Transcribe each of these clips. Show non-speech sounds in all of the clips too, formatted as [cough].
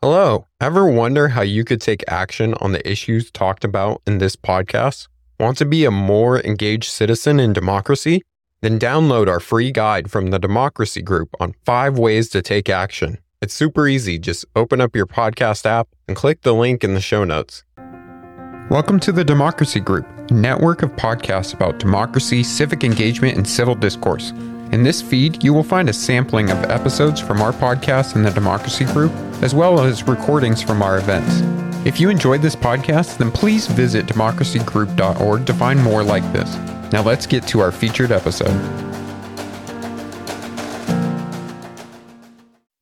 Hello. Ever wonder how you could take action on the issues talked about in this podcast? Want to be a more engaged citizen in democracy? Then download our free guide from the Democracy Group on five ways to take action. It's super easy. Just open up your podcast app and click the link in the show notes. Welcome to the Democracy Group, network of podcasts about democracy, civic engagement, and civil discourse. In this feed, you will find a sampling of episodes from our podcast in the Democracy Group, as well as recordings from our events. If you enjoyed this podcast, then please visit democracygroup.org to find more like this. Now let's get to our featured episode.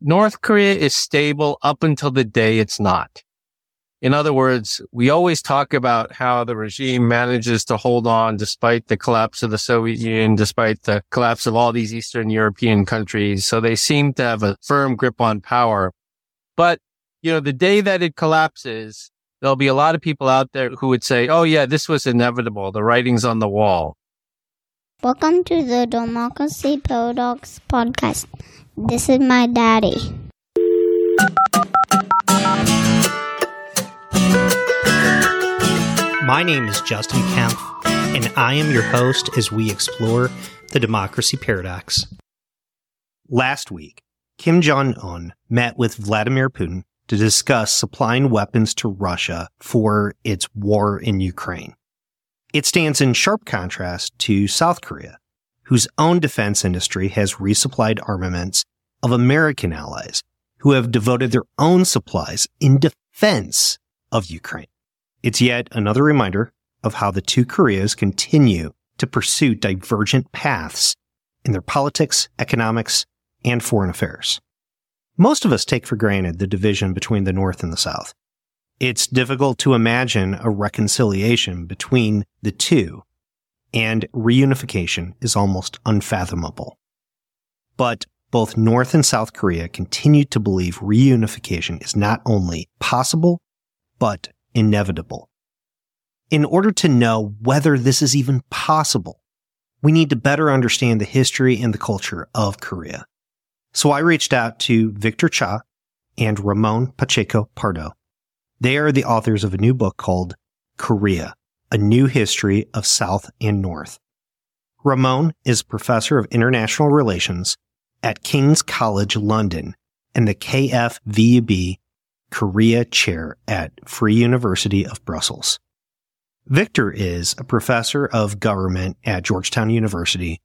North Korea is stable up until the day it's not. In other words, we always talk about how the regime manages to hold on despite the collapse of the Soviet Union, despite the collapse of all these Eastern European countries. So they seem to have a firm grip on power. But, you know, the day that it collapses, there'll be a lot of people out there who would say, Oh yeah, this was inevitable. The writing's on the wall. Welcome to the Democracy Paradox podcast. This is my daddy. My name is Justin Kempf, and I am your host as we explore the democracy paradox. Last week, Kim Jong un met with Vladimir Putin to discuss supplying weapons to Russia for its war in Ukraine. It stands in sharp contrast to South Korea, whose own defense industry has resupplied armaments of American allies who have devoted their own supplies in defense of Ukraine. It's yet another reminder of how the two Koreas continue to pursue divergent paths in their politics, economics, and foreign affairs. Most of us take for granted the division between the North and the South. It's difficult to imagine a reconciliation between the two, and reunification is almost unfathomable. But both North and South Korea continue to believe reunification is not only possible, but inevitable. In order to know whether this is even possible, we need to better understand the history and the culture of Korea. So I reached out to Victor Cha and Ramon Pacheco Pardo. They are the authors of a new book called Korea, A New History of South and North. Ramon is professor of international relations at King's College London and the KFVUB Korea Chair at Free University of Brussels. Victor is a professor of government at Georgetown University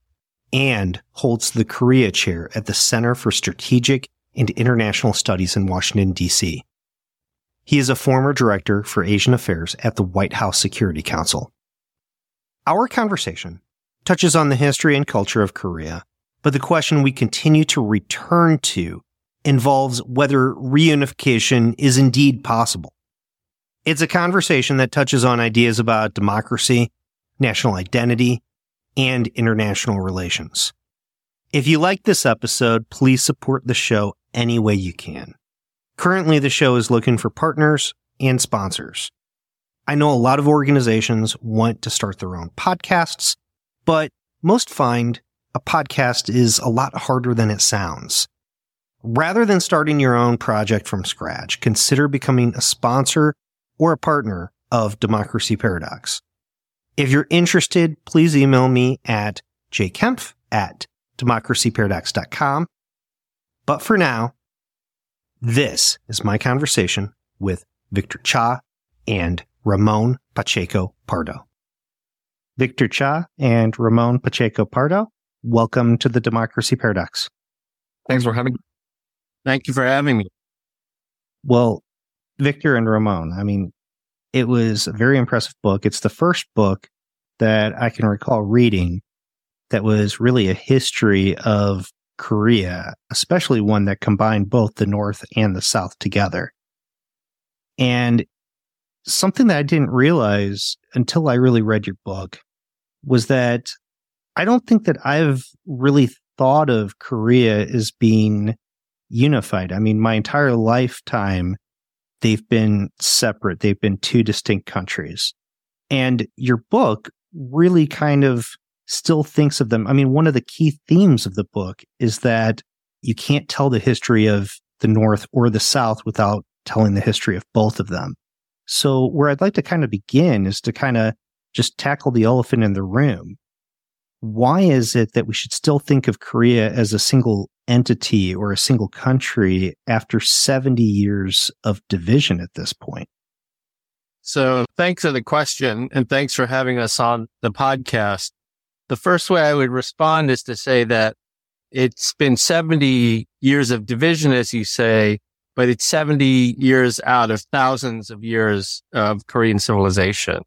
and holds the Korea Chair at the Center for Strategic and International Studies in Washington, D.C. He is a former director for Asian Affairs at the White House Security Council. Our conversation touches on the history and culture of Korea, but the question we continue to return to involves whether reunification is indeed possible. It's a conversation that touches on ideas about democracy, national identity, and international relations. If you like this episode, please support the show any way you can. Currently, the show is looking for partners and sponsors. I know a lot of organizations want to start their own podcasts, but most find a podcast is a lot harder than it sounds. Rather than starting your own project from scratch, consider becoming a sponsor or a partner of Democracy Paradox. If you're interested, please email me at jkempf at democracyparadox.com. But for now, this is my conversation with Victor Cha and Ramon Pacheco Pardo. Victor Cha and Ramon Pacheco Pardo, welcome to the Democracy Paradox. Thanks for having me. Thank you for having me. Well, Victor and Ramon, I mean, it was a very impressive book. It's the first book that I can recall reading that was really a history of Korea, especially one that combined both the North and the South together. And something that I didn't realize until I really read your book was that I don't think that I've really thought of Korea as being unified. I mean, my entire lifetime, they've been separate. They've been two distinct countries. And your book really kind of still thinks of them. I mean, one of the key themes of the book is that you can't tell the history of the North or the South without telling the history of both of them. So where I'd like to kind of begin is to kind of just tackle the elephant in the room. Why is it that we should still think of Korea as a single entity or a single country after 70 years of division at this point? So thanks for the question and thanks for having us on the podcast. The first way I would respond is to say that it's been 70 years of division, as you say, but it's 70 years out of thousands of years of Korean civilization.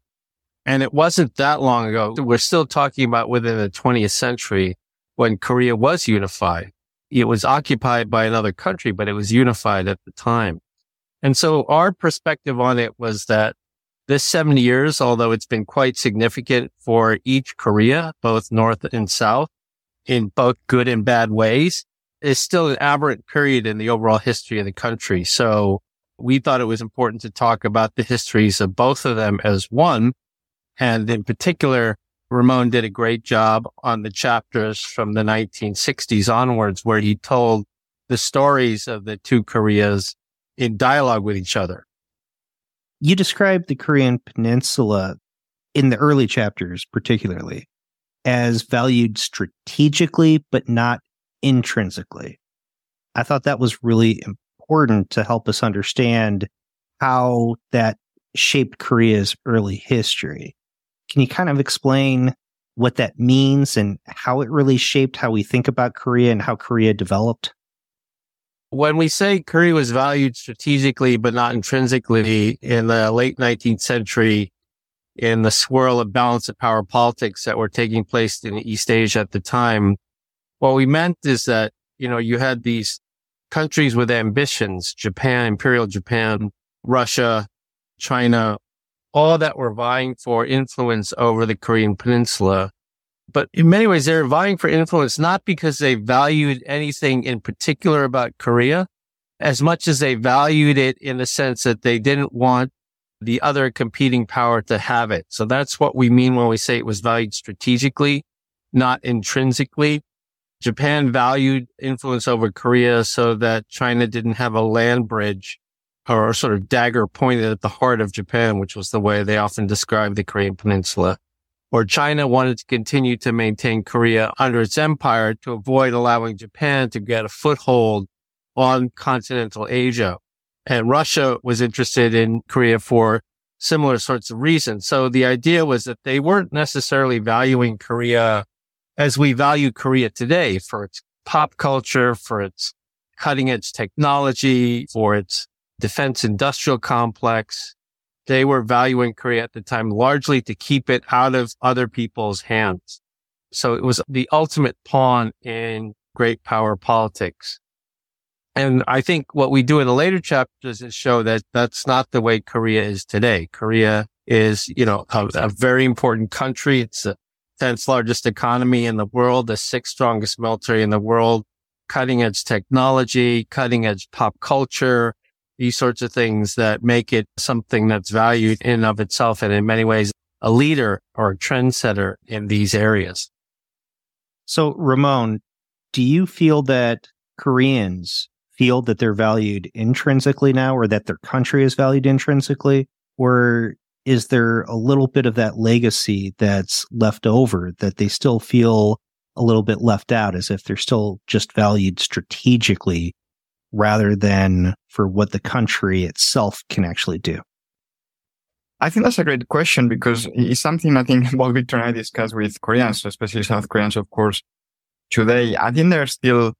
And it wasn't that long ago. We're still talking about within the 20th century when Korea was unified. It was occupied by another country, but it was unified at the time. And so our perspective on it was that this 70 years, although it's been quite significant for each Korea, both North and South, in both good and bad ways, is still an aberrant period in the overall history of the country. So we thought it was important to talk about the histories of both of them as one. And in particular, Ramon did a great job on the chapters from the 1960s onwards, where he told the stories of the two Koreas in dialogue with each other. You described the Korean peninsula in the early chapters, particularly as valued strategically, but not intrinsically. I thought that was really important to help us understand how that shaped Korea's early history. Can you kind of explain what that means and how it really shaped how we think about Korea and how Korea developed? When we say Korea was valued strategically but not intrinsically in the late 19th century, in the swirl of balance of power politics that were taking place in East Asia at the time, what we meant is that, you know, you had these countries with ambitions, Japan, Imperial Japan, Russia, China, all that were vying for influence over the Korean peninsula. But in many ways, they're vying for influence, not because they valued anything in particular about Korea, as much as they valued it in the sense that they didn't want the other competing power to have it. So that's what we mean when we say it was valued strategically, not intrinsically. Japan valued influence over Korea so that China didn't have a land bridge or sort of dagger pointed at the heart of Japan, which was the way they often described the Korean peninsula. Or China wanted to continue to maintain Korea under its empire to avoid allowing Japan to get a foothold on continental Asia. And Russia was interested in Korea for similar sorts of reasons. So the idea was that they weren't necessarily valuing Korea as we value Korea today for its pop culture, for its cutting edge technology, for its defense industrial complex. They were valuing Korea at the time largely to keep it out of other people's hands. So it was the ultimate pawn in great power politics. And I think what we do in the later chapters is show that that's not the way Korea is today. Korea is, you know, a, a very important country. It's the 10th largest economy in the world, the sixth strongest military in the world, cutting edge technology, cutting edge pop culture, these sorts of things that make it something that's valued in of itself. And in many ways, a leader or a trendsetter in these areas. So Ramon, do you feel that Koreans feel that they're valued intrinsically now or that their country is valued intrinsically? Or is there a little bit of that legacy that's left over that they still feel a little bit left out as if they're still just valued strategically rather than for what the country itself can actually do? I think that's a great question because it's something I think both Victor and I discuss with Koreans, especially South Koreans, of course, today. I think there are still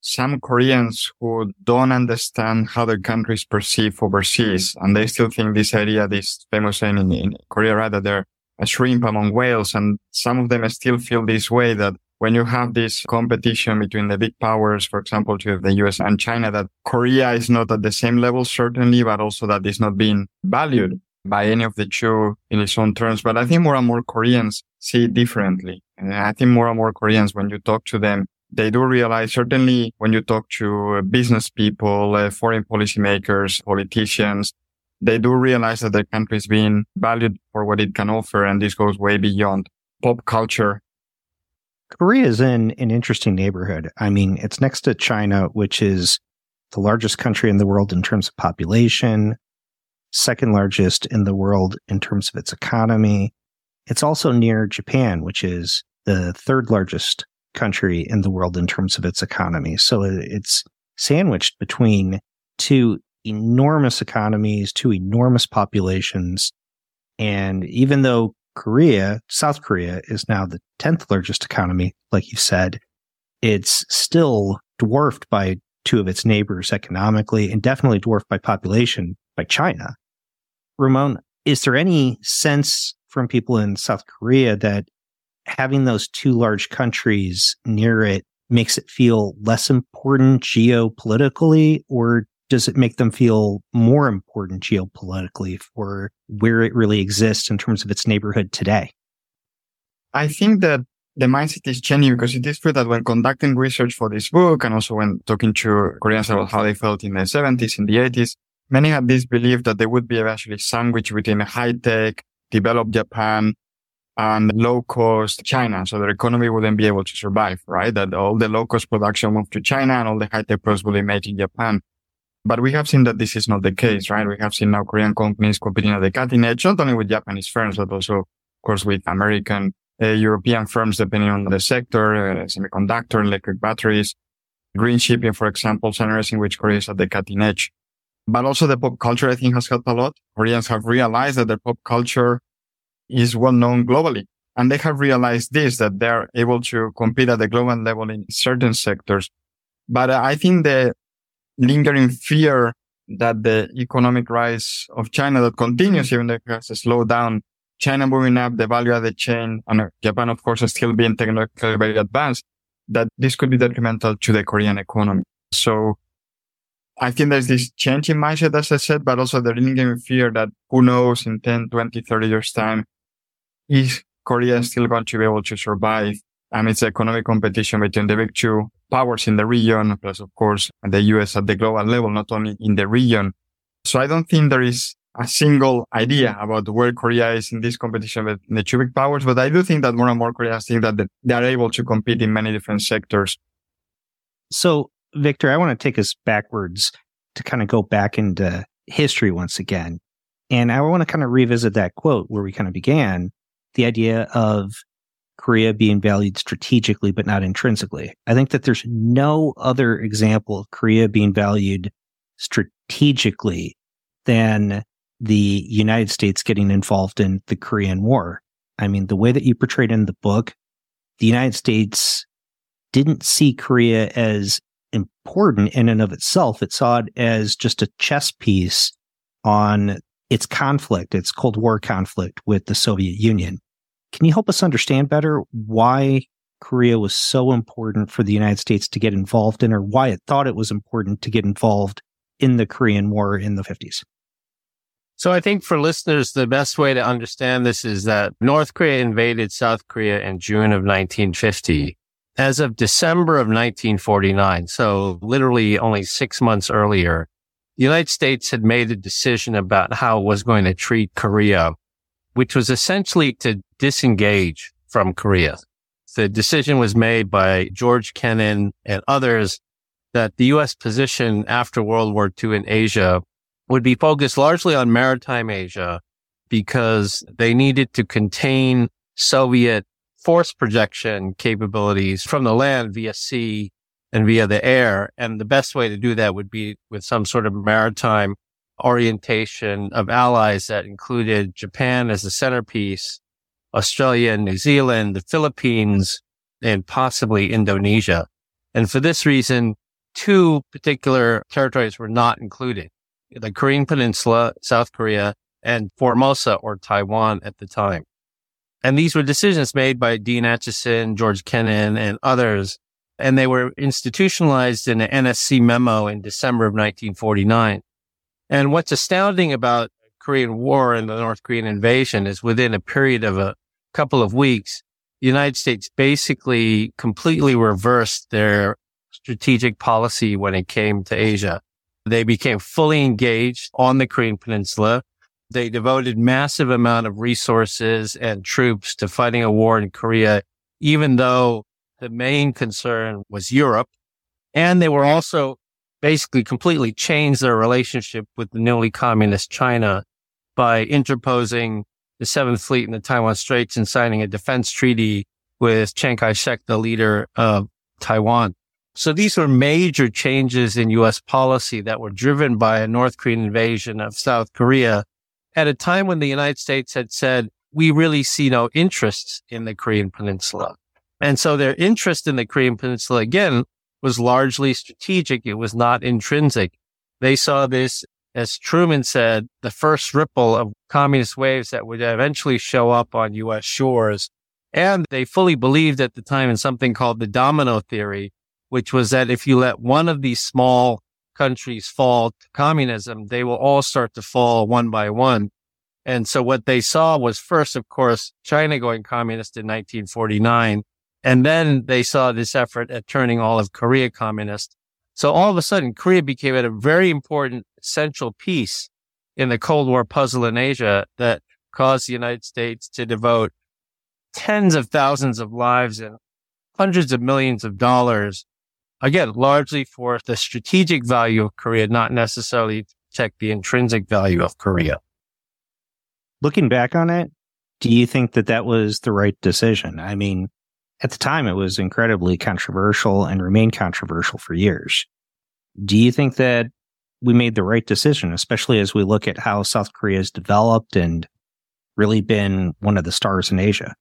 some Koreans who don't understand how their country is perceived overseas. And they still think this idea, this famous saying in, in Korea, that they're a shrimp among whales. And some of them still feel this way that when you have this competition between the big powers, for example, to the US and China, that Korea is not at the same level, certainly, but also that is not being valued by any of the two in its own terms. But I think more and more Koreans see it differently. And I think more and more Koreans, when you talk to them, they do realize certainly when you talk to business people, uh, foreign policymakers, politicians, they do realize that their country is being valued for what it can offer. And this goes way beyond pop culture. Korea is in an interesting neighborhood. I mean, it's next to China, which is the largest country in the world in terms of population, second largest in the world in terms of its economy. It's also near Japan, which is the third largest country in the world in terms of its economy. So it's sandwiched between two enormous economies, two enormous populations. And even though Korea, South Korea is now the 10th largest economy, like you said, it's still dwarfed by two of its neighbors economically and definitely dwarfed by population by China. Ramon, is there any sense from people in South Korea that having those two large countries near it makes it feel less important geopolitically, or does it make them feel more important geopolitically for where it really exists in terms of its neighborhood today? I think that the mindset is changing because it is true that when conducting research for this book and also when talking to Koreans about how they felt in the 70s, in the 80s, many had this belief that they would be eventually sandwiched between a high tech, developed Japan and low cost China. So their economy wouldn't be able to survive, right? That all the low cost production moved to China and all the high tech products would be made in Japan. But we have seen that this is not the case, right? We have seen now Korean companies competing at the cutting edge, not only with Japanese firms, but also, of course, with American, uh, European firms, depending on the sector, uh, semiconductor, electric batteries, green shipping, for example, and in which Korea is at the cutting edge. But also the pop culture, I think, has helped a lot. Koreans have realized that their pop culture is well known globally. And they have realized this, that they're able to compete at the global level in certain sectors. But uh, I think the lingering fear that the economic rise of China that continues, mm-hmm. even though it has slowed down, China moving up the value added chain and uh, Japan, of course, is still being technologically very advanced, that this could be detrimental to the Korean economy. So I think there's this change in mindset, as I said, but also the lingering fear that who knows in 10, 20, 30 years time, is Korea still going to be able to survive amidst economic competition between the big two powers in the region, plus of course the US at the global level, not only in the region. So I don't think there is a single idea about where Korea is in this competition with the two big powers, but I do think that more and more Koreans think that they are able to compete in many different sectors. So Victor, I want to take us backwards to kind of go back into history once again. And I want to kind of revisit that quote where we kind of began the idea of Korea being valued strategically, but not intrinsically. I think that there's no other example of Korea being valued strategically than the United States getting involved in the Korean War. I mean, the way that you portrayed in the book, the United States didn't see Korea as important in and of itself. It saw it as just a chess piece on its conflict, its Cold War conflict with the Soviet Union. Can you help us understand better why Korea was so important for the United States to get involved in, or why it thought it was important to get involved in the Korean War in the 50s? So I think for listeners, the best way to understand this is that North Korea invaded South Korea in June of 1950 as of December of 1949, so literally only six months earlier, the United States had made a decision about how it was going to treat Korea, which was essentially to disengage from Korea. The decision was made by George Kennan and others that the U.S. position after World War II in Asia would be focused largely on maritime Asia because they needed to contain Soviet force projection capabilities from the land via sea and via the air. And the best way to do that would be with some sort of maritime orientation of allies that included Japan as the centerpiece, Australia and New Zealand, the Philippines, and possibly Indonesia. And for this reason, two particular territories were not included. The Korean Peninsula, South Korea, and Formosa or Taiwan at the time. And these were decisions made by Dean Acheson, George Kennan, and others. And they were institutionalized in an NSC memo in December of 1949. And what's astounding about Korean War and the North Korean invasion is within a period of a couple of weeks, the United States basically completely reversed their strategic policy when it came to Asia. They became fully engaged on the Korean Peninsula. They devoted massive amount of resources and troops to fighting a war in Korea, even though the main concern was Europe. And they were also basically completely changed their relationship with the newly communist China by interposing the Seventh Fleet in the Taiwan Straits and signing a defense treaty with Chiang Kai-shek, the leader of Taiwan. So these were major changes in U.S. policy that were driven by a North Korean invasion of South Korea at a time when the United States had said, we really see no interest in the Korean Peninsula. And so their interest in the Korean Peninsula again was largely strategic. It was not intrinsic. They saw this, as Truman said, the first ripple of communist waves that would eventually show up on U.S. shores. And they fully believed at the time in something called the domino theory, which was that if you let one of these small countries fall to communism, they will all start to fall one by one. And so what they saw was first, of course, China going communist in 1949. And then they saw this effort at turning all of Korea communist. So all of a sudden, Korea became a very important central piece in the Cold War puzzle in Asia that caused the United States to devote tens of thousands of lives and hundreds of millions of dollars. Again, largely for the strategic value of Korea, not necessarily to protect the intrinsic value of Korea. Looking back on it, do you think that that was the right decision? I mean, at the time, it was incredibly controversial and remained controversial for years. Do you think that we made the right decision, especially as we look at how South Korea has developed and really been one of the stars in Asia?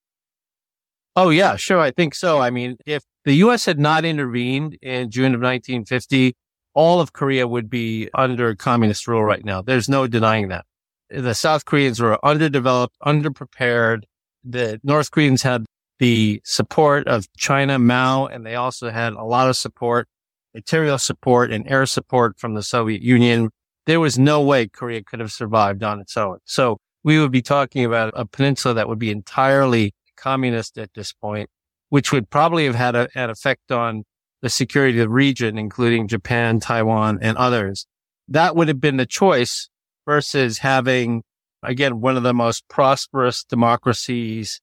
Oh, yeah, sure. I think so. I mean, if the U.S. had not intervened in June of 1950, all of Korea would be under communist rule right now. There's no denying that. The South Koreans were underdeveloped, underprepared. The North Koreans had the support of China, Mao, and they also had a lot of support, material support and air support from the Soviet Union. There was no way Korea could have survived on its own. So we would be talking about a peninsula that would be entirely communist at this point, which would probably have had a, an effect on the security of the region, including Japan, Taiwan, and others. That would have been the choice versus having, again, one of the most prosperous democracies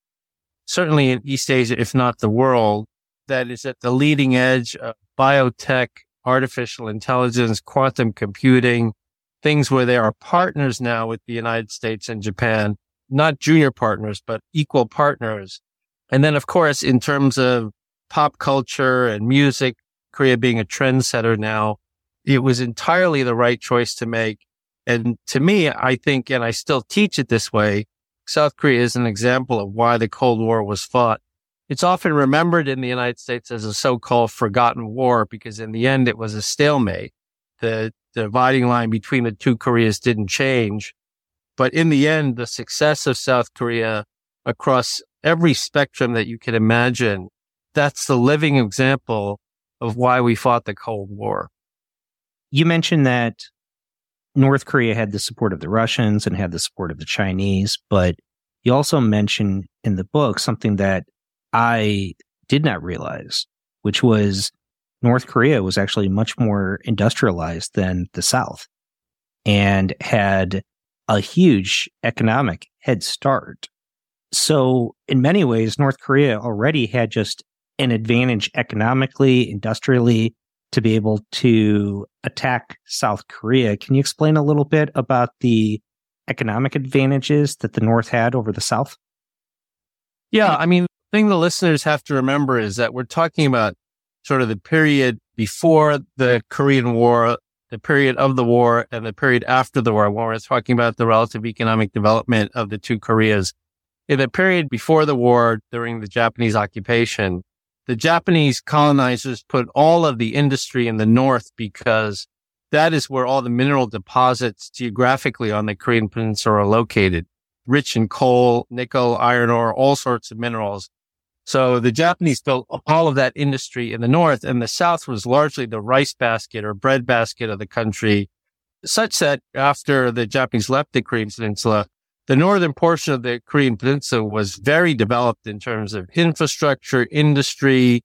certainly in East Asia, if not the world, that is at the leading edge of biotech, artificial intelligence, quantum computing, things where they are partners now with the United States and Japan, not junior partners, but equal partners. And then, of course, in terms of pop culture and music, Korea being a trendsetter now, it was entirely the right choice to make. And to me, I think, and I still teach it this way, South Korea is an example of why the Cold War was fought. It's often remembered in the United States as a so-called forgotten war because in the end it was a stalemate. The, dividing line between the two Koreas didn't change. But in the end, the success of South Korea across every spectrum that you can imagine, that's the living example of why we fought the Cold War. You mentioned that North Korea had the support of the Russians and had the support of the Chinese, but you also mention in the book something that I did not realize, which was North Korea was actually much more industrialized than the South and had a huge economic head start. So, in many ways, North Korea already had just an advantage economically, industrially, to be able to attack South Korea. Can you explain a little bit about the economic advantages that the North had over the South? Yeah, I mean, the thing the listeners have to remember is that we're talking about sort of the period before the Korean War, the period of the war, and the period after the war, when we're talking about the relative economic development of the two Koreas. In the period before the war, during the Japanese occupation, the Japanese colonizers put all of the industry in the north because that is where all the mineral deposits geographically on the Korean Peninsula are located, rich in coal, nickel, iron ore, all sorts of minerals. So the Japanese built all of that industry in the north and the south was largely the rice basket or bread basket of the country, such that after the Japanese left the Korean Peninsula, the northern portion of the Korean Peninsula was very developed in terms of infrastructure, industry,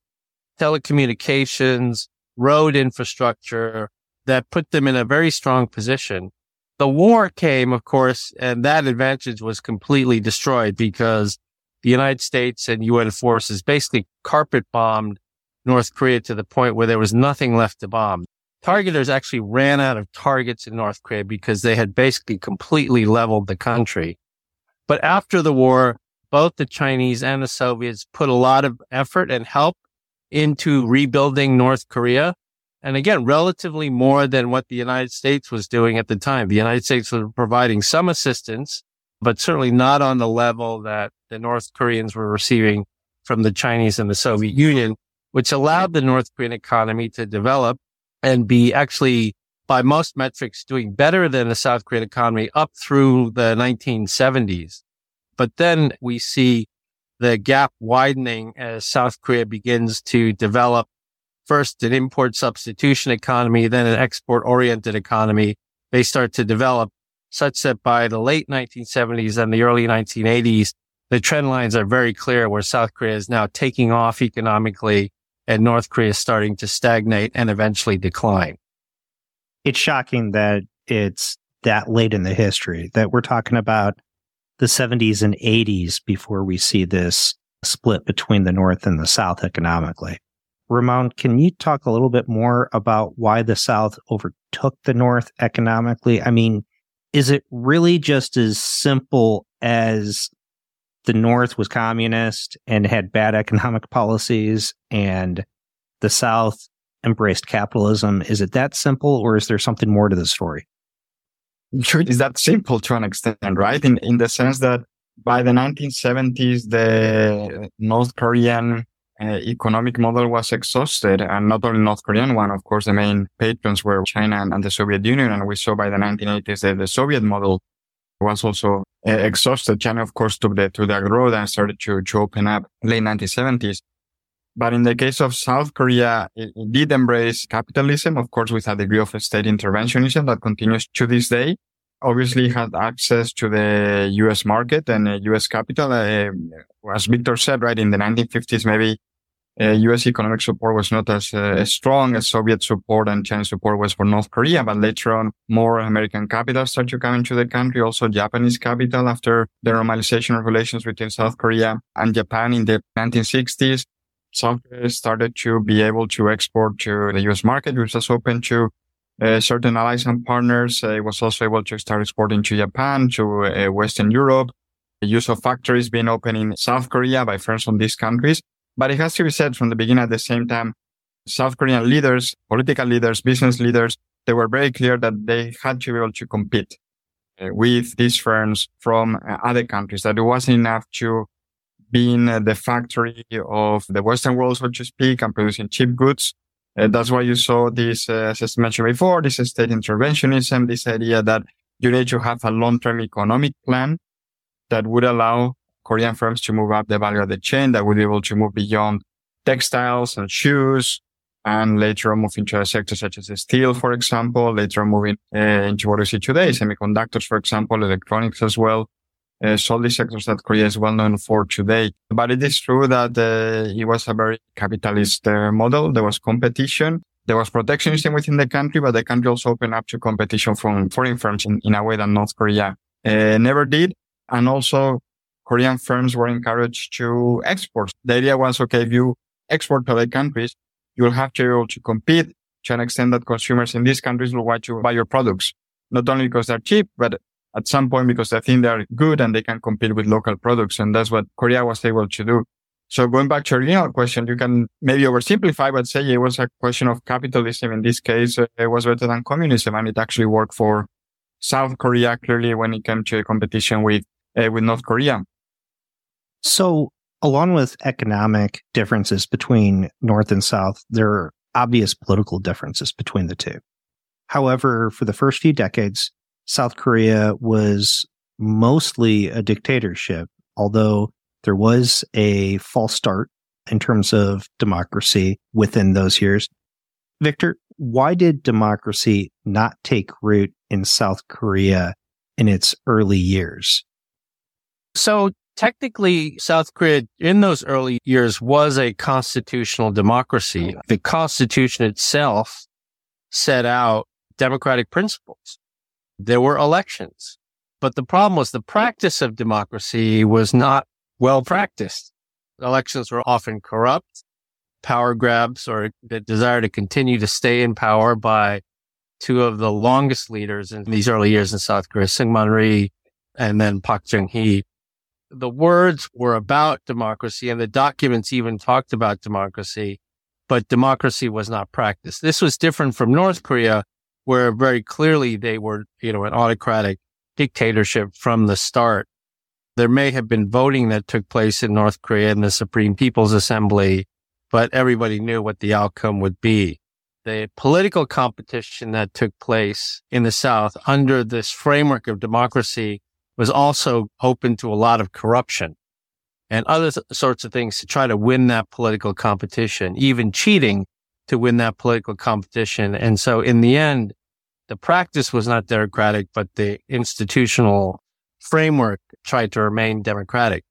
telecommunications, road infrastructure that put them in a very strong position. The war came, of course, and that advantage was completely destroyed because the United States and UN forces basically carpet bombed North Korea to the point where there was nothing left to bomb. Targeters actually ran out of targets in North Korea because they had basically completely leveled the country. But after the war, both the Chinese and the Soviets put a lot of effort and help into rebuilding North Korea. And again, relatively more than what the United States was doing at the time. The United States was providing some assistance, but certainly not on the level that the North Koreans were receiving from the Chinese and the Soviet Union, which allowed the North Korean economy to develop and be actually by most metrics doing better than the South Korean economy up through the 1970s. But then we see the gap widening as South Korea begins to develop first an import substitution economy, then an export oriented economy. They start to develop such that by the late 1970s and the early 1980s, the trend lines are very clear where South Korea is now taking off economically and North Korea is starting to stagnate and eventually decline. It's shocking that it's that late in the history that we're talking about the 70s and 80s before we see this split between the North and the South economically. Ramon, can you talk a little bit more about why the South overtook the North economically? I mean, is it really just as simple as the North was communist and had bad economic policies and the South embraced capitalism? Is it that simple or is there something more to the story? It's that simple to an extent, right? In, in the sense that by the 1970s, the North Korean uh, economic model was exhausted and not only North Korean one, of course, the main patrons were China and, and the Soviet Union. And we saw by the 1980s that the Soviet model was also uh, exhausted. China, of course, took the, to the road and started to, to open up late 1970s. But in the case of South Korea, it, it, did embrace capitalism, of course, with a degree of state interventionism that continues to this day. Obviously had access to the US market and uh, US capital. Uh, as Victor said, right, in the 1950s, maybe uh, U.S. economic support was not as, uh, strong as Soviet support and Chinese support was for North Korea. But later on, more American capital started to come into the country. Also Japanese capital after the normalization of relations between South Korea and Japan in the 1960s. South Korea started to be able to export to the U.S. market, which was open to uh, certain allies and partners. Uh, it was also able to start exporting to Japan, to uh, Western Europe. The use of factories being opened in South Korea by firms from these countries. But it has to be said from the beginning at the same time, South Korean leaders, political leaders, business leaders, they were very clear that they had to be able to compete uh, with these firms from uh, other countries, that it wasn't enough to be in uh, the factory of the Western world, so to speak, and producing cheap goods. Uh, that's why you saw this, uh, as I mentioned before, this state interventionism, this idea that you need to have a long-term economic plan that would allow Korean firms to move up the value of the chain that would be able to move beyond textiles and shoes and later on move into a sector such as steel, for example, later on moving uh, into what we see today, semiconductors, for example, electronics as well. Uh, so all these sectors that Korea is well known for today. But it is true that uh, it was a very capitalist uh, model. There was competition. There was protectionism within the country, but the country also opened up to competition from foreign firms in, in a way that North Korea never did. And also Korean firms were encouraged to export. The idea was, okay, if you export to other countries, you'll have to be able to compete to an extent that consumers in these countries will want to buy your products, not only because they're cheap, but at some point because they think they're good and they can compete with local products. And that's what Korea was able to do. So going back to your original question, you can maybe oversimplify, but say it was a question of capitalism. In this case, uh, it was better than communism and it actually worked for South Korea clearly when it came to a competition with, uh, with North Korea. So, along with economic differences between North and South, there are obvious political differences between the two. However, for the first few decades, South Korea was mostly a dictatorship, although there was a false start in terms of democracy within those years. Victor, why did democracy not take root in South Korea in its early years? So technically South Korea in those early years was a constitutional democracy. The constitution itself set out democratic principles. There were elections, but the problem was the practice of democracy was not well practiced. Elections were often corrupt power grabs or the desire to continue to stay in power by two of the longest leaders in these early years in South Korea, Syngman Rhee and then Park Chung-hee. The words were about democracy and the documents even talked about democracy, but democracy was not practiced. This was different from North Korea, where very clearly they were, you know, an autocratic dictatorship from the start. There may have been voting that took place in North Korea in the Supreme People's Assembly, but everybody knew what the outcome would be. The political competition that took place in the South under this framework of democracy was also open to a lot of corruption and other sorts of things to try to win that political competition, even cheating to win that political competition. And so in the end, the practice was not democratic, but the institutional framework tried to remain democratic.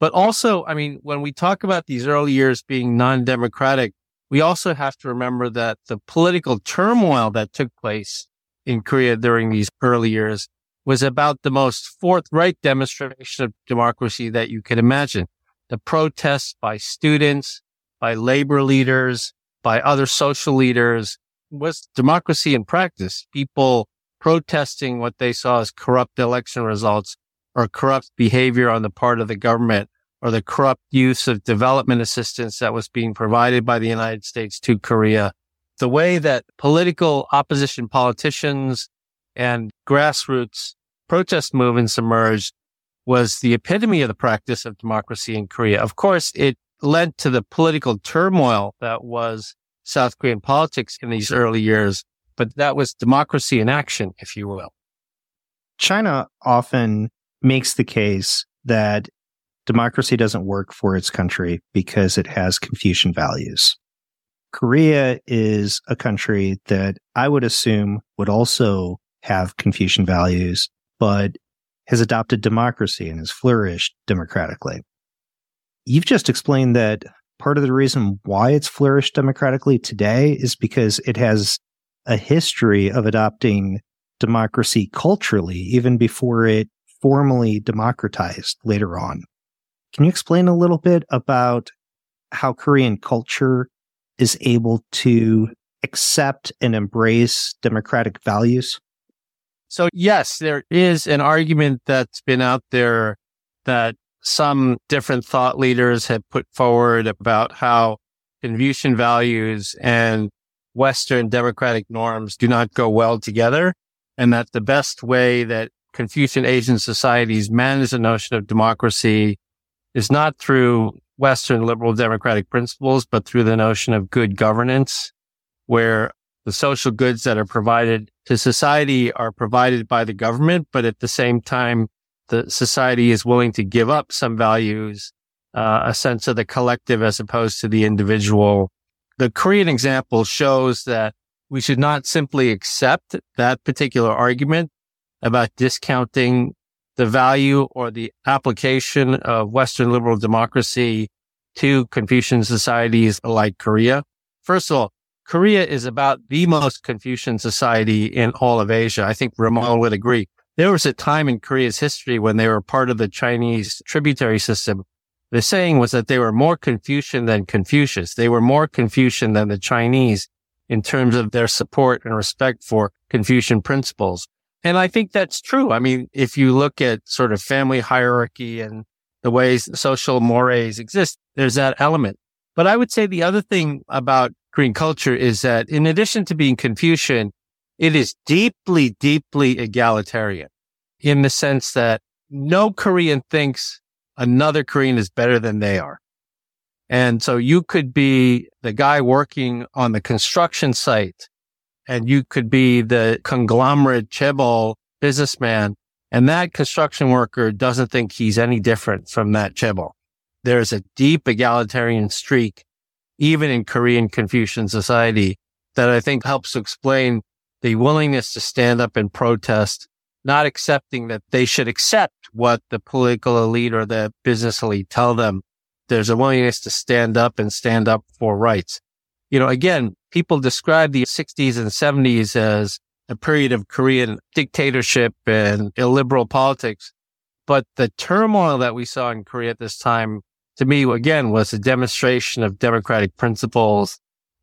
But also, I mean, when we talk about these early years being non-democratic, we also have to remember that the political turmoil that took place in Korea during these early years was about the most forthright demonstration of democracy that you could imagine. The protests by students, by labor leaders, by other social leaders was democracy in practice. People protesting what they saw as corrupt election results or corrupt behavior on the part of the government or the corrupt use of development assistance that was being provided by the United States to Korea. The way that political opposition politicians and grassroots protest movements emerged was the epitome of the practice of democracy in Korea. Of course, it led to the political turmoil that was South Korean politics in these early years, but that was democracy in action, if you will. China often makes the case that democracy doesn't work for its country because it has Confucian values. Korea is a country that I would assume would also have Confucian values, but has adopted democracy and has flourished democratically. You've just explained that part of the reason why it's flourished democratically today is because it has a history of adopting democracy culturally, even before it formally democratized later on. Can you explain a little bit about how Korean culture is able to accept and embrace democratic values? So yes, there is an argument that's been out there that some different thought leaders have put forward about how Confucian values and Western democratic norms do not go well together. And that the best way that Confucian Asian societies manage the notion of democracy is not through Western liberal democratic principles, but through the notion of good governance, where the social goods that are provided to society are provided by the government, but at the same time, the society is willing to give up some values, uh, a sense of the collective as opposed to the individual. The Korean example shows that we should not simply accept that particular argument about discounting the value or the application of Western liberal democracy to Confucian societies like Korea. First of all, Korea is about the most Confucian society in all of Asia. I think Ramon would agree. There was a time in Korea's history when they were part of the Chinese tributary system. The saying was that they were more Confucian than Confucius. They were more Confucian than the Chinese in terms of their support and respect for Confucian principles. And I think that's true. I mean, if you look at sort of family hierarchy and the ways social mores exist, there's that element. But I would say the other thing about Korean culture is that in addition to being Confucian, it is deeply, deeply egalitarian in the sense that no Korean thinks another Korean is better than they are. And so you could be the guy working on the construction site and you could be the conglomerate chaebol businessman. And that construction worker doesn't think he's any different from that chaebol. There's a deep egalitarian streak, even in Korean Confucian society that I think helps explain the willingness to stand up and protest, not accepting that they should accept what the political elite or the business elite tell them. There's a willingness to stand up and stand up for rights. You know, again, people describe the 60s and 70s as a period of Korean dictatorship and illiberal politics. But the turmoil that we saw in Korea at this time to me, again, was a demonstration of democratic principles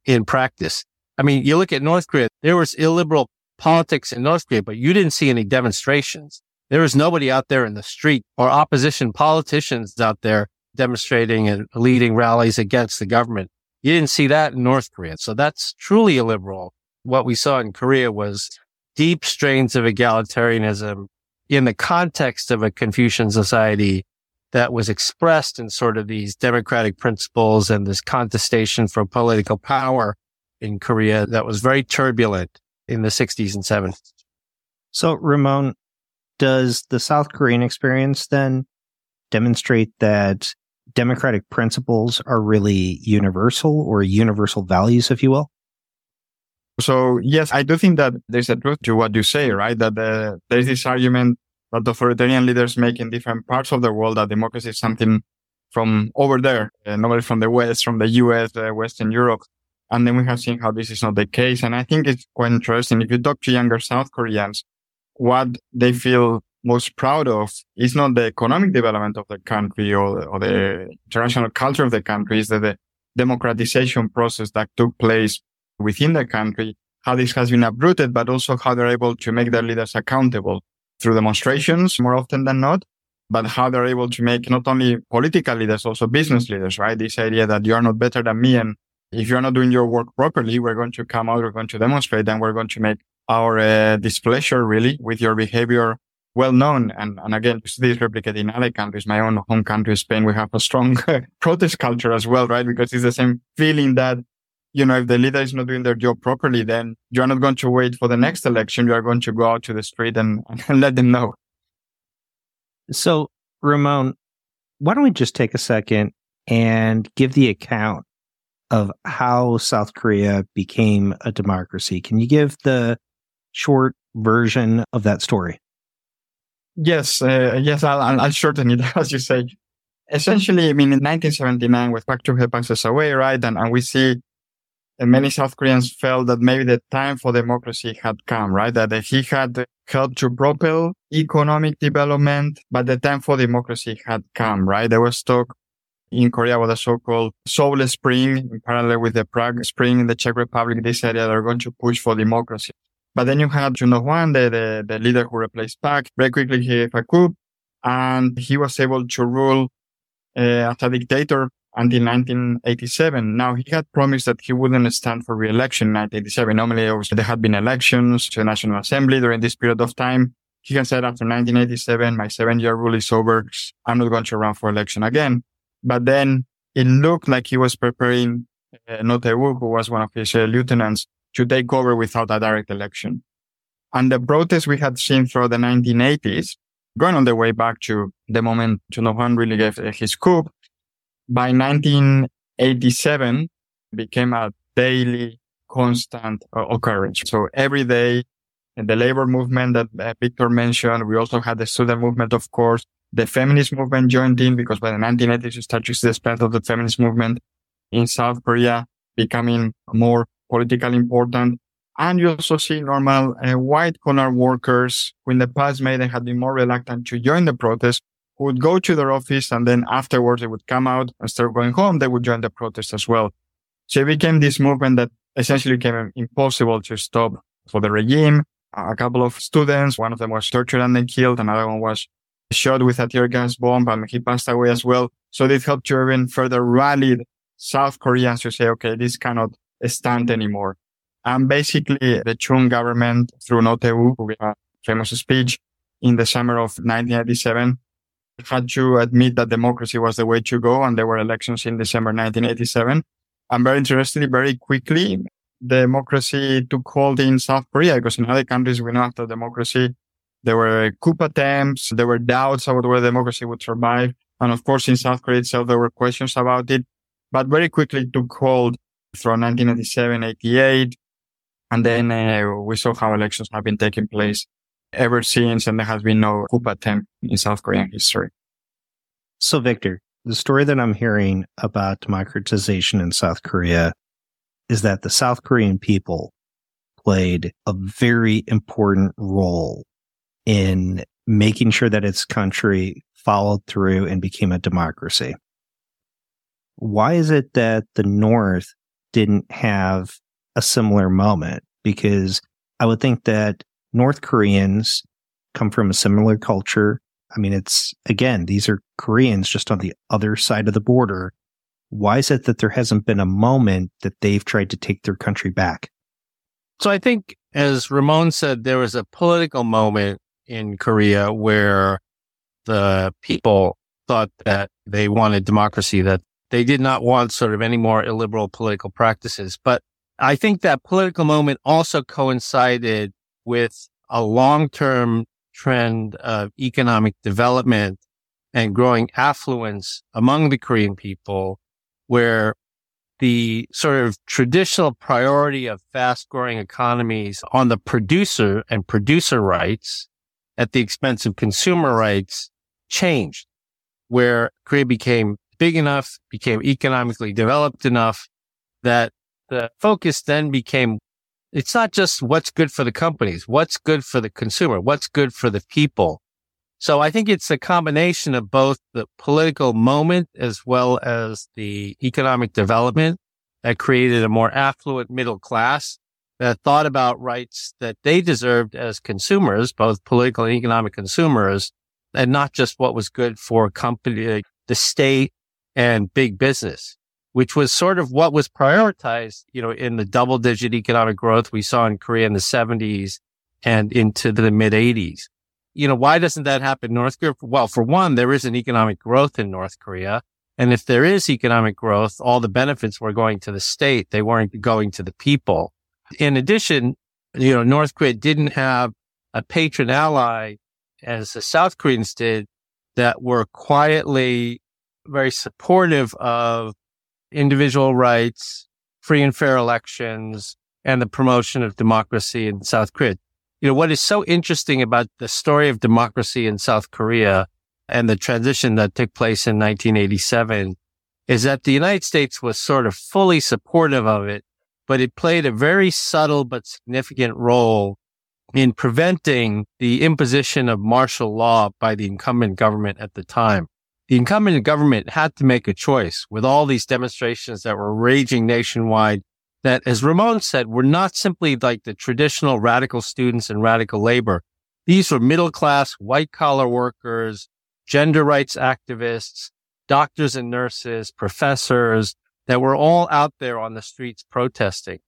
in practice. I mean, you look at North Korea, there was illiberal politics in North Korea, but you didn't see any demonstrations. There was nobody out there in the street or opposition politicians out there demonstrating and leading rallies against the government. You didn't see that in North Korea. So that's truly illiberal. What we saw in Korea was deep strains of egalitarianism in the context of a Confucian society that was expressed in sort of these democratic principles and this contestation for political power in Korea that was very turbulent in the 60s and 70s. So, Ramon, does the South Korean experience then demonstrate that democratic principles are really universal or universal values, if you will? So yes, I do think that there's a truth to what you say, right? That the, there's this argument that authoritarian leaders make in different parts of the world that democracy is something from over there, uh, not from the West, from the US, uh, Western Europe. And then we have seen how this is not the case. And I think it's quite interesting. If you talk to younger South Koreans, what they feel most proud of is not the economic development of the country or, or the international culture of the country, is that the democratization process that took place within the country, how this has been uprooted, but also how they're able to make their leaders accountable through demonstrations more often than not, but how they're able to make not only political leaders, also business leaders, right? This idea that you are not better than me. And if you're not doing your work properly, we're going to come out, we're going to demonstrate and we're going to make our uh, displeasure really with your behavior well known. And, and again, this is replicated in other countries. My own home country, Spain, we have a strong [laughs] protest culture as well, right? Because it's the same feeling that you know, if the leader is not doing their job properly, then you're not going to wait for the next election. You are going to go out to the street and, [laughs] and let them know. So, Ramon, why don't we just take a second and give the account of how South Korea became a democracy? Can you give the short version of that story? Yes, uh, yes, I'll, I'll shorten it, [laughs] as you say. Essentially, I mean, in 1979, with Park Chung-hee passes away, right? And, and we see and many South Koreans felt that maybe the time for democracy had come, right? That he had helped to propel economic development, but the time for democracy had come, right? There was talk in Korea about the so-called Seoul Spring in parallel with the Prague Spring in the Czech Republic. This area they're going to push for democracy. But then you had Chun Doo-hwan, the, the, the leader who replaced Park. Very quickly he gave a coup and he was able to rule uh, as a dictator until 1987. Now he had promised that he wouldn't stand for re-election in 1987. Normally, obviously, there had been elections to the National Assembly during this period of time. He had said after 1987, my seven year rule is over. I'm not going to run for election again. But then it looked like he was preparing uh, Tae-woo, who was one of his uh, lieutenants, to take over without a direct election. And the protests we had seen throughout the 1980s, going on the way back to the moment Chun Doo-hwan really gave uh, his coup, by 1987 became a daily constant uh, occurrence. So every day the labor movement that Victor mentioned, we also had the student movement, of course. The feminist movement joined in because by the 1980s, you start to see the spread of the feminist movement in South Korea becoming more politically important. And you also see normal uh, white collar workers who in the past may had been more reluctant to join the protest would go to their office and then afterwards they would come out and start going home. They would join the protest as well. So it became this movement that essentially became impossible to stop for the regime. A couple of students, one of them was tortured and then killed. Another one was shot with a tear gas bomb and he passed away as well. So this helped to even further rally South Koreans to say, okay, this cannot stand anymore. And basically the Chun government through Tae-woo, who gave a famous speech in the summer of 1987, had to admit that democracy was the way to go. And there were elections in December 1987. And very interestingly, very quickly, democracy took hold in South Korea because in other countries, we know after democracy, there were coup attempts. There were doubts about whether democracy would survive. And of course, in South Korea itself, there were questions about it, but very quickly took hold from 1987, 88. And then uh, we saw how elections have been taking place ever since, and there has been no coup attempt in South Korean history. So, Victor, the story that I'm hearing about democratization in South Korea is that the South Korean people played a very important role in making sure that its country followed through and became a democracy. why is it that the North didn't have a similar moment? Because I would think that North Koreans come from a similar culture. I mean, it's again, these are Koreans just on the other side of the border. Why is it that there hasn't been a moment that they've tried to take their country back? So I think, as Ramon said, there was a political moment in Korea where the people thought that they wanted democracy, that they did not want sort of any more illiberal political practices. But I think that political moment also coincided with a long-term trend of economic development and growing affluence among the Korean people where the sort of traditional priority of fast growing economies on the producer and producer rights at the expense of consumer rights changed where Korea became big enough, became economically developed enough that the focus then became it's not just what's good for the companies, what's good for the consumer, what's good for the people. So I think it's a combination of both the political moment as well as the economic development that created a more affluent middle class that thought about rights that they deserved as consumers, both political and economic consumers, and not just what was good for company, the state and big business which was sort of what was prioritized, you know, in the double digit economic growth we saw in Korea in the 70s and into the mid 80s. You know, why doesn't that happen in North Korea? Well, for one, there isn't economic growth in North Korea. And if there is economic growth, all the benefits were going to the state. They weren't going to the people. In addition, you know, North Korea didn't have a patron ally as the South Koreans did that were quietly very supportive of individual rights, free and fair elections, and the promotion of democracy in South Korea. You know, what is so interesting about the story of democracy in South Korea and the transition that took place in 1987 is that the United States was sort of fully supportive of it, but it played a very subtle but significant role in preventing the imposition of martial law by the incumbent government at the time. The incumbent government had to make a choice with all these demonstrations that were raging nationwide that, as Ramon said, were not simply like the traditional radical students and radical labor. These were middle class, white collar workers, gender rights activists, doctors and nurses, professors that were all out there on the streets protesting.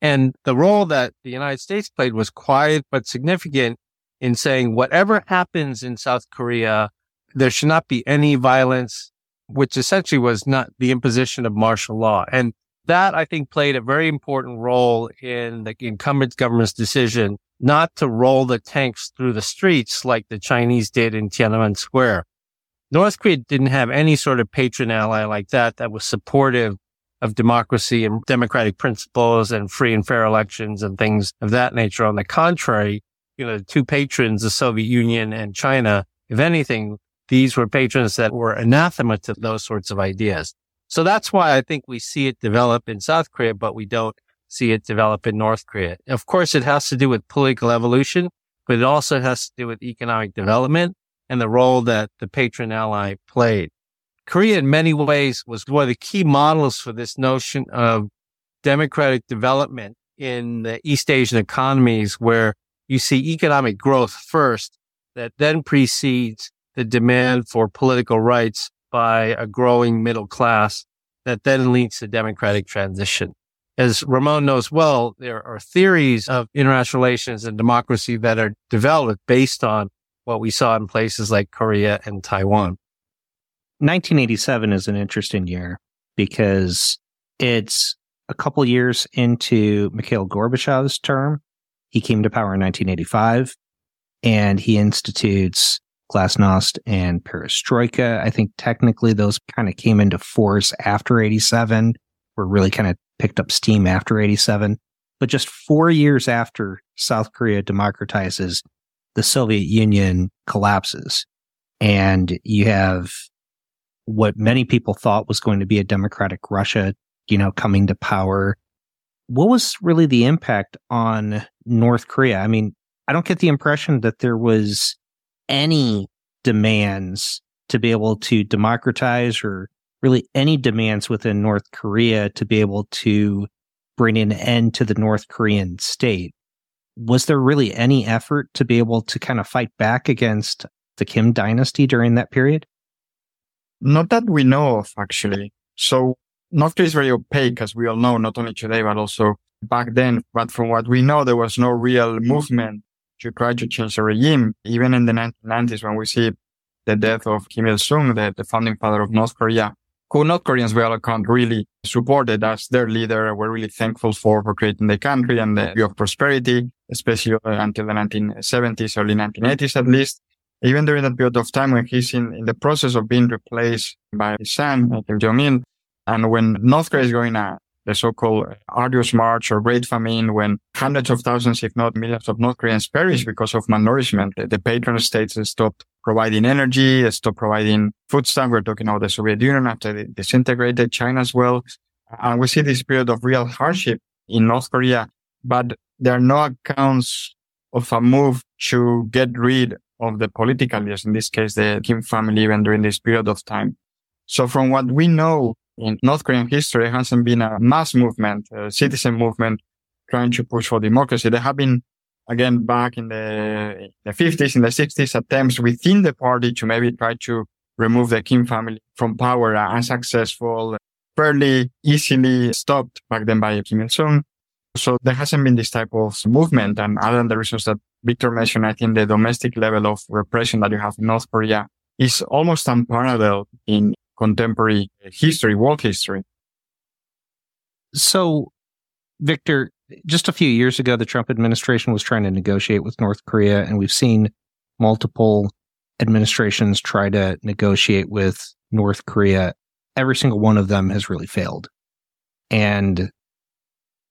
And the role that the United States played was quiet but significant in saying whatever happens in South Korea, there should not be any violence, which essentially was not the imposition of martial law. And that I think played a very important role in the incumbent government's decision not to roll the tanks through the streets like the Chinese did in Tiananmen Square. North Korea didn't have any sort of patron ally like that that was supportive of democracy and democratic principles and free and fair elections and things of that nature. On the contrary, you know, the two patrons, the Soviet Union and China, if anything, these were patrons that were anathema to those sorts of ideas. So that's why I think we see it develop in South Korea, but we don't see it develop in North Korea. Of course, it has to do with political evolution, but it also has to do with economic development and the role that the patron ally played. Korea in many ways was one of the key models for this notion of democratic development in the East Asian economies where you see economic growth first that then precedes the demand for political rights by a growing middle class that then leads to democratic transition. As Ramon knows well, there are theories of international relations and democracy that are developed based on what we saw in places like Korea and Taiwan. 1987 is an interesting year because it's a couple years into Mikhail Gorbachev's term. He came to power in 1985 and he institutes Glasnost and Perestroika. I think technically those kind of came into force after 87, were really kind of picked up steam after 87. But just four years after South Korea democratizes, the Soviet Union collapses. And you have what many people thought was going to be a democratic Russia, you know, coming to power. What was really the impact on North Korea? I mean, I don't get the impression that there was any demands to be able to democratize or really any demands within North Korea to be able to bring an end to the North Korean state. Was there really any effort to be able to kind of fight back against the Kim dynasty during that period? Not that we know of, actually. So North Korea is very opaque, as we all know, not only today, but also back then. But from what we know, there was no real movement to try to change the regime. Even in the 1990s, when we see the death of Kim Il-sung, the, the founding father of North Korea, who North Koreans all accounts really supported as their leader. We're really thankful for, for creating the country and the view of prosperity, especially until the 1970s, early 1980s at least. Even during that period of time when he's in, in the process of being replaced by his son, Kim Jong-il, and when North Korea is going uh, the so-called arduous march or great famine, when hundreds of thousands, if not millions of North Koreans perish because of malnourishment, the, the patron states stopped providing energy, stopped providing foodstuff. We're talking about the Soviet Union after they disintegrated, China as well. And we see this period of real hardship in North Korea, but there are no accounts of a move to get rid of the political leaders, in this case, the Kim family, even during this period of time. So from what we know in North Korean history, hasn't been a mass movement, a citizen movement trying to push for democracy. There have been again back in the, the 50s, in the 60s, attempts within the party to maybe try to remove the Kim family from power, uh, unsuccessful, fairly easily stopped back then by Kim Il-sung. So there hasn't been this type of movement. And other than the reasons that Victor mentioned, I think the domestic level of repression that you have in North Korea is almost unparalleled in contemporary history, world history. So, Victor, just a few years ago, the Trump administration was trying to negotiate with North Korea, and we've seen multiple administrations try to negotiate with North Korea. Every single one of them has really failed. And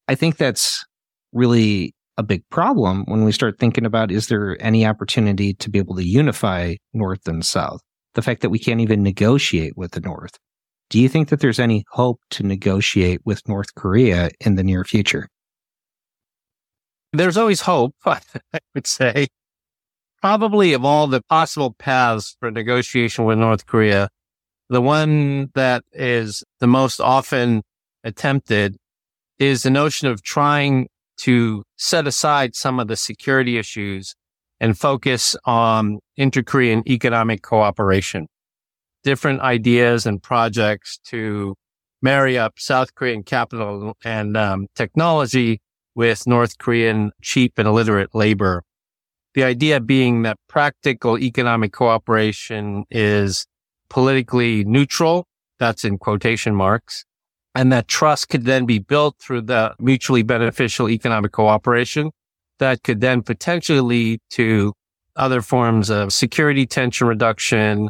I think that's really a big problem when we start thinking about is there any opportunity to be able to unify North and South? The fact that we can't even negotiate with the North. Do you think that there's any hope to negotiate with North Korea in the near future? there's always hope, [laughs] I would say. Probably of all the possible paths for negotiation with North Korea, the one that is the most often attempted is the notion of trying to set aside some of the security issues and focus on inter-Korean economic cooperation. Different ideas and projects to marry up South Korean capital and um, technology with North Korean cheap and illiterate labor. The idea being that practical economic cooperation is politically neutral. That's in quotation marks. And that trust could then be built through the mutually beneficial economic cooperation that could then potentially lead to other forms of security tension reduction,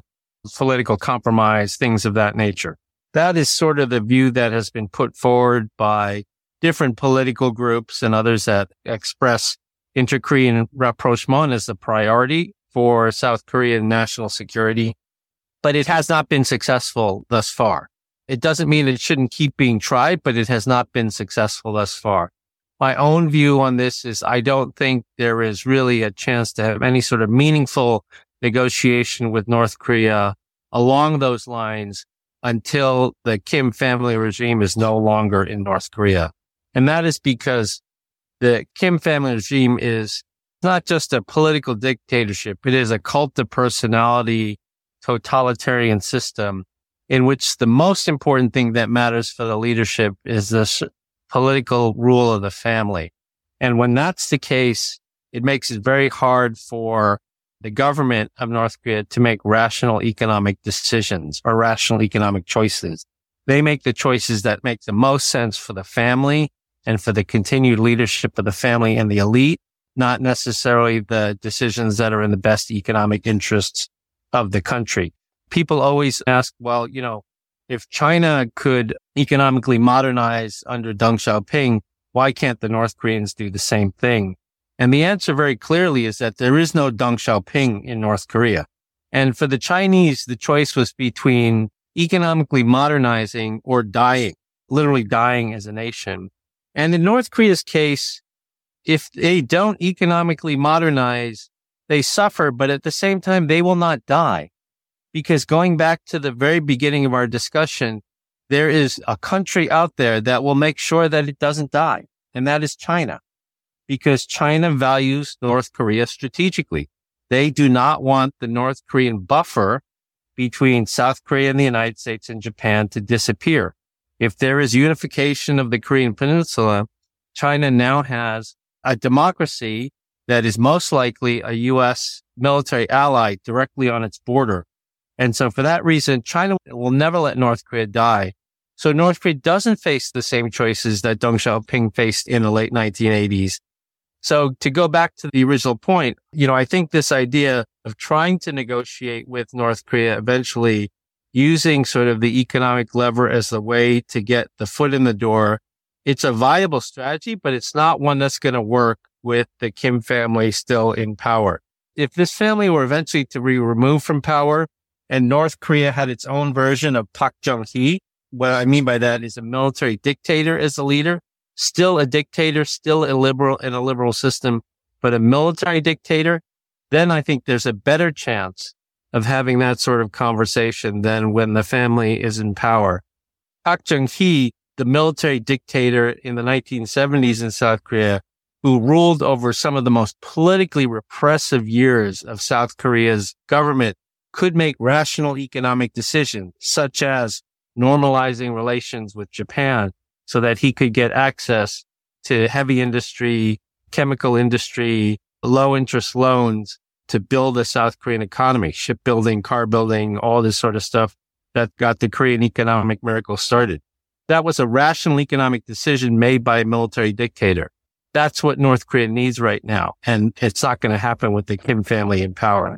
political compromise, things of that nature. That is sort of the view that has been put forward by different political groups and others that express inter-Korean rapprochement as a priority for South Korean national security, but it has not been successful thus far. It doesn't mean it shouldn't keep being tried, but it has not been successful thus far. My own view on this is I don't think there is really a chance to have any sort of meaningful negotiation with North Korea along those lines until the Kim family regime is no longer in North Korea. And that is because the Kim family regime is not just a political dictatorship. It is a cult of personality totalitarian system in which the most important thing that matters for the leadership is the political rule of the family. And when that's the case, it makes it very hard for the government of North Korea to make rational economic decisions or rational economic choices. They make the choices that make the most sense for the family and for the continued leadership of the family and the elite, not necessarily the decisions that are in the best economic interests of the country. People always ask, well, you know, if China could economically modernize under Deng Xiaoping, why can't the North Koreans do the same thing? And the answer very clearly is that there is no Deng Xiaoping in North Korea. And for the Chinese, the choice was between economically modernizing or dying, literally dying as a nation. And in North Korea's case, if they don't economically modernize, they suffer, but at the same time, they will not die. Because going back to the very beginning of our discussion, there is a country out there that will make sure that it doesn't die. And that is China because China values North Korea strategically. They do not want the North Korean buffer between South Korea and the United States and Japan to disappear. If there is unification of the Korean peninsula, China now has a democracy that is most likely a U.S. military ally directly on its border. And so for that reason, China will never let North Korea die. So North Korea doesn't face the same choices that Deng Xiaoping faced in the late 1980s. So to go back to the original point, you know, I think this idea of trying to negotiate with North Korea eventually using sort of the economic lever as the way to get the foot in the door. It's a viable strategy, but it's not one that's going to work with the Kim family still in power. If this family were eventually to be removed from power and North Korea had its own version of Park Chung-hee, what I mean by that is a military dictator as a leader, still a dictator, still a liberal in a liberal system, but a military dictator, then I think there's a better chance of having that sort of conversation than when the family is in power. Park Chung-hee, the military dictator in the 1970s in South Korea, who ruled over some of the most politically repressive years of South Korea's government, could make rational economic decisions, such as normalizing relations with Japan so that he could get access to heavy industry, chemical industry, low interest loans to build a South Korean economy, shipbuilding, car building, all this sort of stuff that got the Korean economic miracle started. That was a rational economic decision made by a military dictator. That's what North Korea needs right now. And it's not going to happen with the Kim family in power.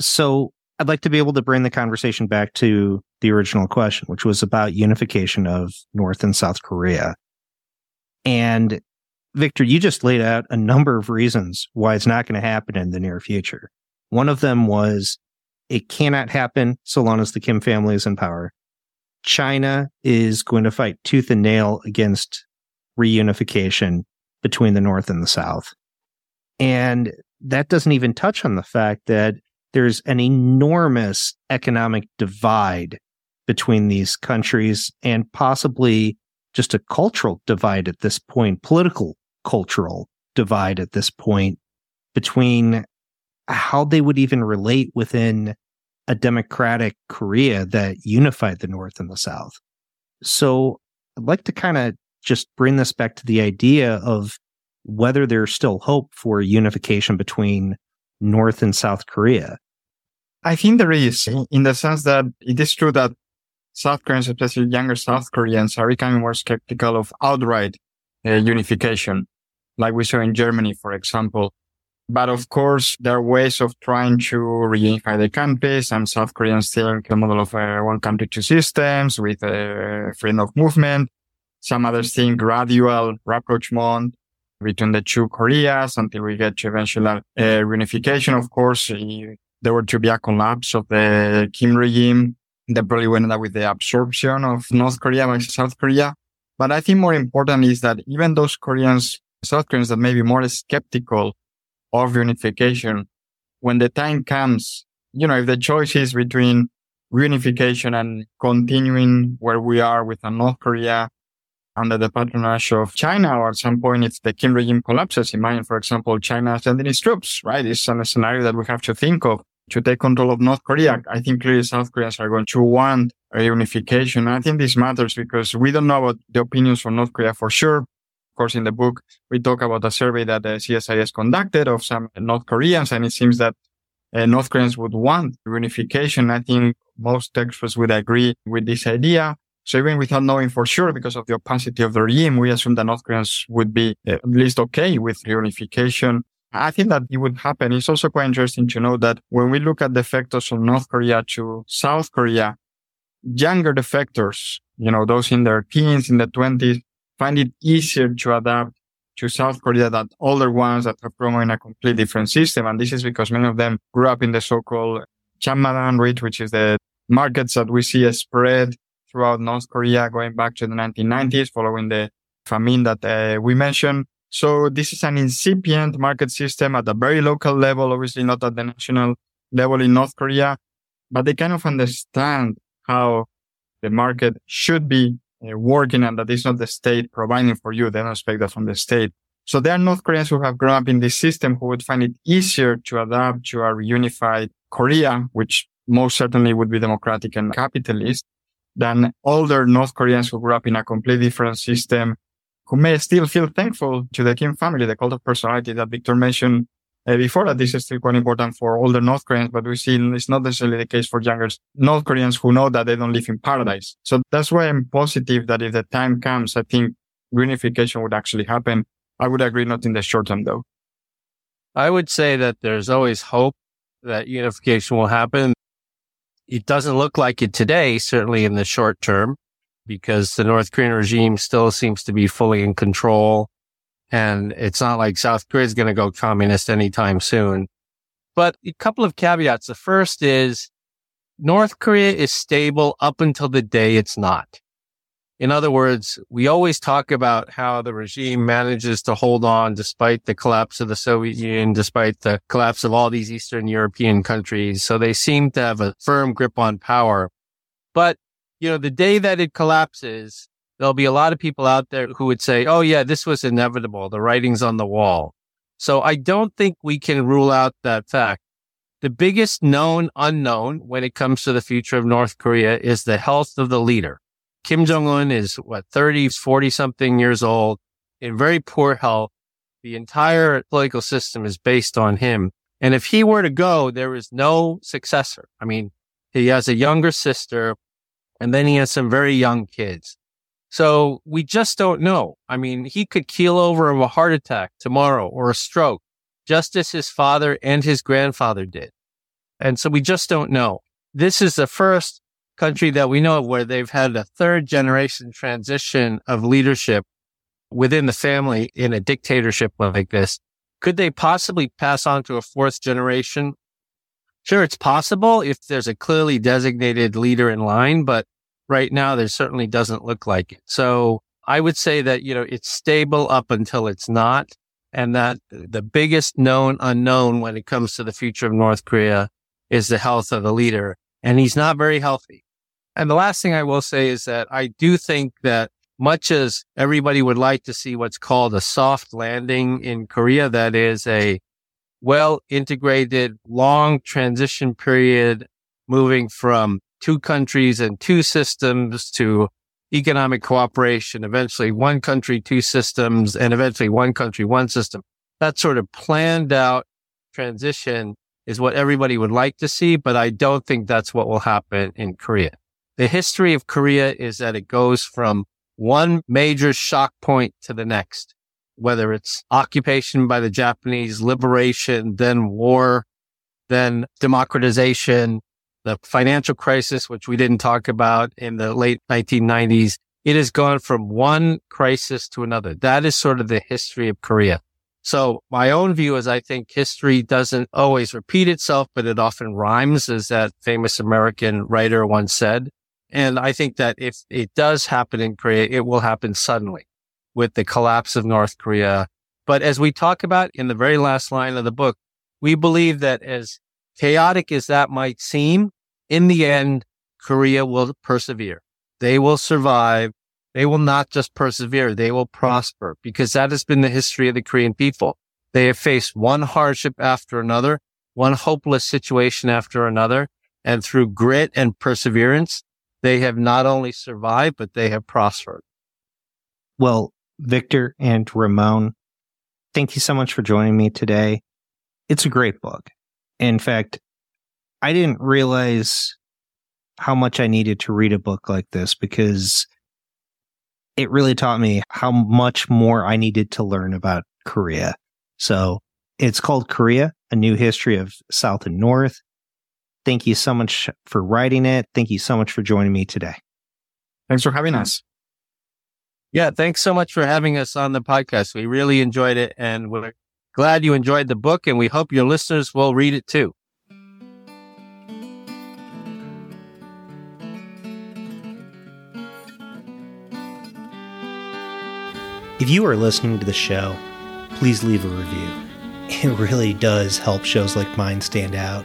So I'd like to be able to bring the conversation back to the original question, which was about unification of North and South Korea. And Victor, you just laid out a number of reasons why it's not going to happen in the near future. One of them was it cannot happen so long as the Kim family is in power. China is going to fight tooth and nail against reunification between the North and the South. And that doesn't even touch on the fact that there's an enormous economic divide between these countries and possibly just a cultural divide at this point, political cultural divide at this point between how they would even relate within a democratic Korea that unified the North and the South. So I'd like to kind of just bring this back to the idea of whether there's still hope for unification between North and South Korea. I think there is, in the sense that it is true that South Koreans, especially younger South Koreans, are becoming more skeptical of outright uh, unification, like we saw in Germany, for example. But of course, there are ways of trying to reunify the countries. Some South Koreans think the model of uh, one country, two systems with uh, freedom of movement. Some others think gradual rapprochement between the two Koreas until we get to eventual uh, reunification. Of course, there were to be a collapse of the Kim regime. That probably went up with the absorption of North Korea by South Korea. But I think more important is that even those Koreans, South Koreans that may be more skeptical of reunification, when the time comes, you know, if the choice is between reunification and continuing where we are with a North Korea under the patronage of China, or at some point if the Kim regime collapses, imagine, for example, China sending its troops, right? It's a scenario that we have to think of to take control of North Korea. I think clearly South Koreans are going to want a unification. I think this matters because we don't know about the opinions from North Korea for sure. Of course, in the book, we talk about a survey that the CSIS conducted of some North Koreans, and it seems that uh, North Koreans would want reunification. I think most experts would agree with this idea. So even without knowing for sure, because of the opacity of the regime, we assume that North Koreans would be at least okay with reunification. I think that it would happen. It's also quite interesting to know that when we look at defectors from North Korea to South Korea, younger defectors, you know, those in their teens, in the twenties, find it easier to adapt to South Korea than older ones that have grown in a completely different system. And this is because many of them grew up in the so-called jangmadang, which is the markets that we see spread throughout North Korea going back to the 1990s following the famine that uh, we mentioned. So this is an incipient market system at a very local level, obviously not at the national level in North Korea. but they kind of understand how the market should be uh, working and that it's not the state providing for you. They don't expect that from the state. So there are North Koreans who have grown up in this system who would find it easier to adapt to a reunified Korea, which most certainly would be democratic and capitalist than older North Koreans who grew up in a completely different system who may still feel thankful to the Kim family, the cult of personality that Victor mentioned uh, before that this is still quite important for older North Koreans, but we see it's not necessarily the case for younger North Koreans who know that they don't live in paradise. So that's why I'm positive that if the time comes, I think reunification would actually happen. I would agree not in the short term though. I would say that there's always hope that unification will happen. It doesn't look like it today, certainly in the short term, because the North Korean regime still seems to be fully in control. And it's not like South Korea is going to go communist anytime soon. But a couple of caveats. The first is North Korea is stable up until the day it's not. In other words, we always talk about how the regime manages to hold on despite the collapse of the Soviet Union, despite the collapse of all these Eastern European countries. So they seem to have a firm grip on power. But, you know, the day that it collapses, there'll be a lot of people out there who would say, Oh yeah, this was inevitable. The writing's on the wall. So I don't think we can rule out that fact. The biggest known unknown when it comes to the future of North Korea is the health of the leader. Kim Jong-un is what, 30, 40 something years old in very poor health. The entire political system is based on him. And if he were to go, there is no successor. I mean, he has a younger sister and then he has some very young kids. So we just don't know. I mean, he could keel over of a heart attack tomorrow or a stroke, just as his father and his grandfather did. And so we just don't know. This is the first country that we know of where they've had a third generation transition of leadership within the family in a dictatorship like this. Could they possibly pass on to a fourth generation? Sure, it's possible if there's a clearly designated leader in line, but right now there certainly doesn't look like it. So I would say that, you know, it's stable up until it's not. And that the biggest known unknown when it comes to the future of North Korea is the health of the leader. And he's not very healthy. And the last thing I will say is that I do think that much as everybody would like to see what's called a soft landing in Korea, that is a well integrated long transition period moving from two countries and two systems to economic cooperation, eventually one country, two systems, and eventually one country, one system. That sort of planned out transition is what everybody would like to see, but I don't think that's what will happen in Korea. The history of Korea is that it goes from one major shock point to the next, whether it's occupation by the Japanese, liberation, then war, then democratization, the financial crisis, which we didn't talk about in the late 1990s, it has gone from one crisis to another. That is sort of the history of Korea. So my own view is I think history doesn't always repeat itself, but it often rhymes, as that famous American writer once said. And I think that if it does happen in Korea, it will happen suddenly with the collapse of North Korea. But as we talk about in the very last line of the book, we believe that as chaotic as that might seem, in the end, Korea will persevere. They will survive. They will not just persevere. They will prosper because that has been the history of the Korean people. They have faced one hardship after another, one hopeless situation after another. And through grit and perseverance, they have not only survived, but they have prospered. Well, Victor and Ramon, thank you so much for joining me today. It's a great book. In fact, I didn't realize how much I needed to read a book like this because it really taught me how much more I needed to learn about Korea. So it's called Korea, A New History of South and North. Thank you so much for writing it. Thank you so much for joining me today. Thanks for having us. Yeah, thanks so much for having us on the podcast. We really enjoyed it and we're glad you enjoyed the book and we hope your listeners will read it too. If you are listening to the show, please leave a review. It really does help shows like mine stand out.